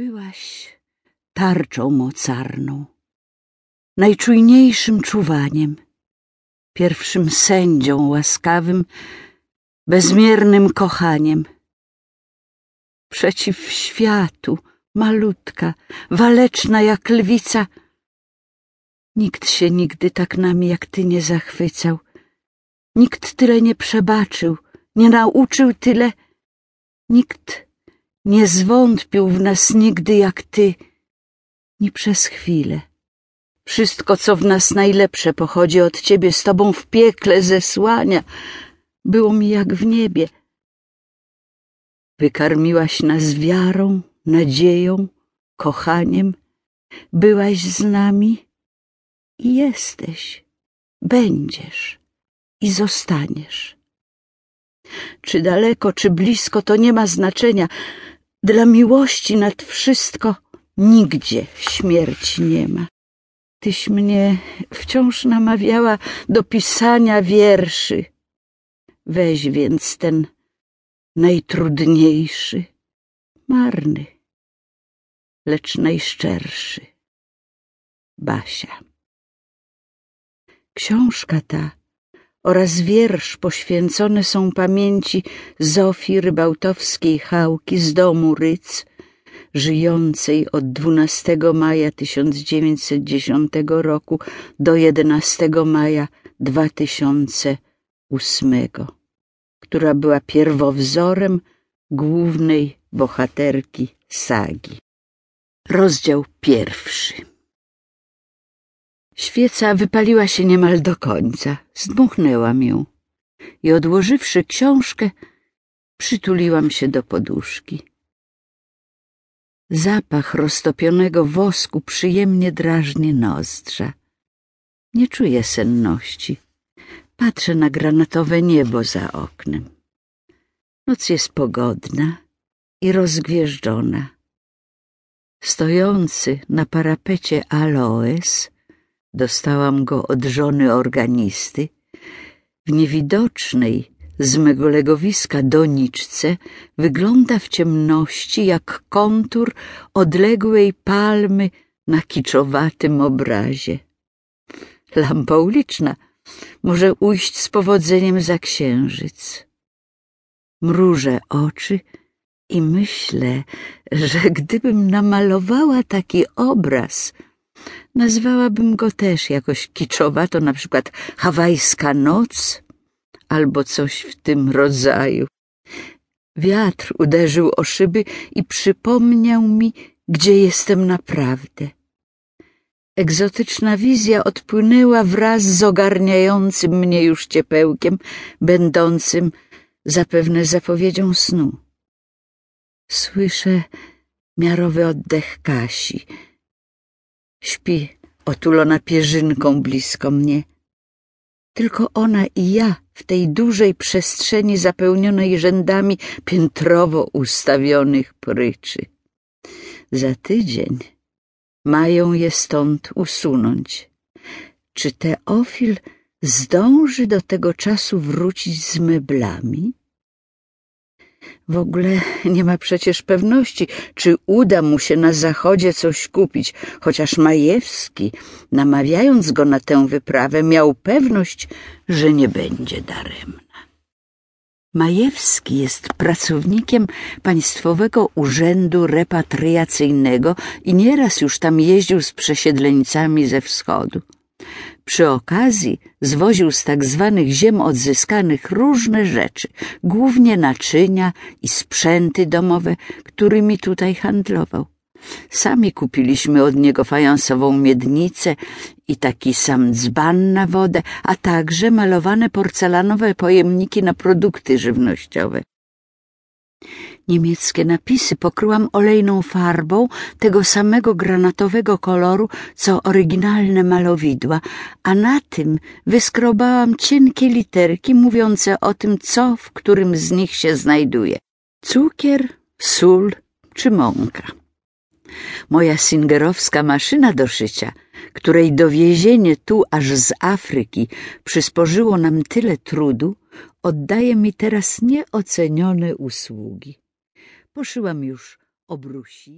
Byłaś tarczą mocarną, najczujniejszym czuwaniem, pierwszym sędzią łaskawym, bezmiernym kochaniem. Przeciw światu, malutka, waleczna jak lwica, nikt się nigdy tak nami jak ty nie zachwycał, nikt tyle nie przebaczył, nie nauczył tyle, nikt nie zwątpił w nas nigdy jak ty, ni przez chwilę. Wszystko, co w nas najlepsze pochodzi od ciebie, z tobą w piekle zesłania, było mi jak w niebie. Wykarmiłaś nas wiarą, nadzieją, kochaniem, byłaś z nami i jesteś, będziesz i zostaniesz. Czy daleko, czy blisko, to nie ma znaczenia. Dla miłości nad wszystko nigdzie śmierci nie ma. Tyś mnie wciąż namawiała do pisania wierszy. Weź więc ten najtrudniejszy, marny, lecz najszczerszy. Basia. Książka ta oraz wiersz poświęcone są pamięci Zofii Rybałtowskiej Chałki z domu Ryc, żyjącej od 12 maja 1910 roku do 11 maja 2008, która była pierwowzorem głównej bohaterki sagi. Rozdział pierwszy. Świeca wypaliła się niemal do końca. Zdmuchnęłam ją i odłożywszy książkę, przytuliłam się do poduszki. Zapach roztopionego wosku przyjemnie drażni nozdrza. Nie czuję senności. Patrzę na granatowe niebo za oknem. Noc jest pogodna i rozgwieżdżona. Stojący na parapecie aloes, dostałam go od żony organisty, w niewidocznej z mego legowiska doniczce wygląda w ciemności jak kontur odległej palmy na kiczowatym obrazie. Lampa uliczna może ujść z powodzeniem za księżyc. Mrużę oczy i myślę, że gdybym namalowała taki obraz, nazwałabym go też jakoś kiczowato, na przykład hawajska noc albo coś w tym rodzaju. Wiatr uderzył o szyby i przypomniał mi, gdzie jestem naprawdę. Egzotyczna wizja odpłynęła wraz z ogarniającym mnie już ciepełkiem, będącym zapewne zapowiedzią snu. Słyszę miarowy oddech Kasi. Śpi otulona pierzynką blisko mnie. Tylko ona i ja w tej dużej przestrzeni zapełnionej rzędami piętrowo ustawionych pryczy. Za tydzień mają je stąd usunąć. Czy Teofil zdąży do tego czasu wrócić z meblami? W ogóle nie ma przecież pewności, czy uda mu się na zachodzie coś kupić, chociaż Majewski, namawiając go na tę wyprawę, miał pewność, że nie będzie daremna. Majewski jest pracownikiem Państwowego Urzędu Repatriacyjnego i nieraz już tam jeździł z przesiedleńcami ze wschodu. Przy okazji zwoził z tak zwanych ziem odzyskanych różne rzeczy, głównie naczynia i sprzęty domowe, którymi tutaj handlował. Sami kupiliśmy od niego fajansową miednicę i taki sam dzban na wodę, a także malowane porcelanowe pojemniki na produkty żywnościowe. Niemieckie napisy pokryłam olejną farbą tego samego granatowego koloru, co oryginalne malowidła, a na tym wyskrobałam cienkie literki mówiące o tym, co w którym z nich się znajduje. Cukier, sól czy mąka. Moja singerowska maszyna do szycia, której dowiezienie tu aż z Afryki przysporzyło nam tyle trudu, oddaje mi teraz nieocenione usługi. Poszyłam już obrusi.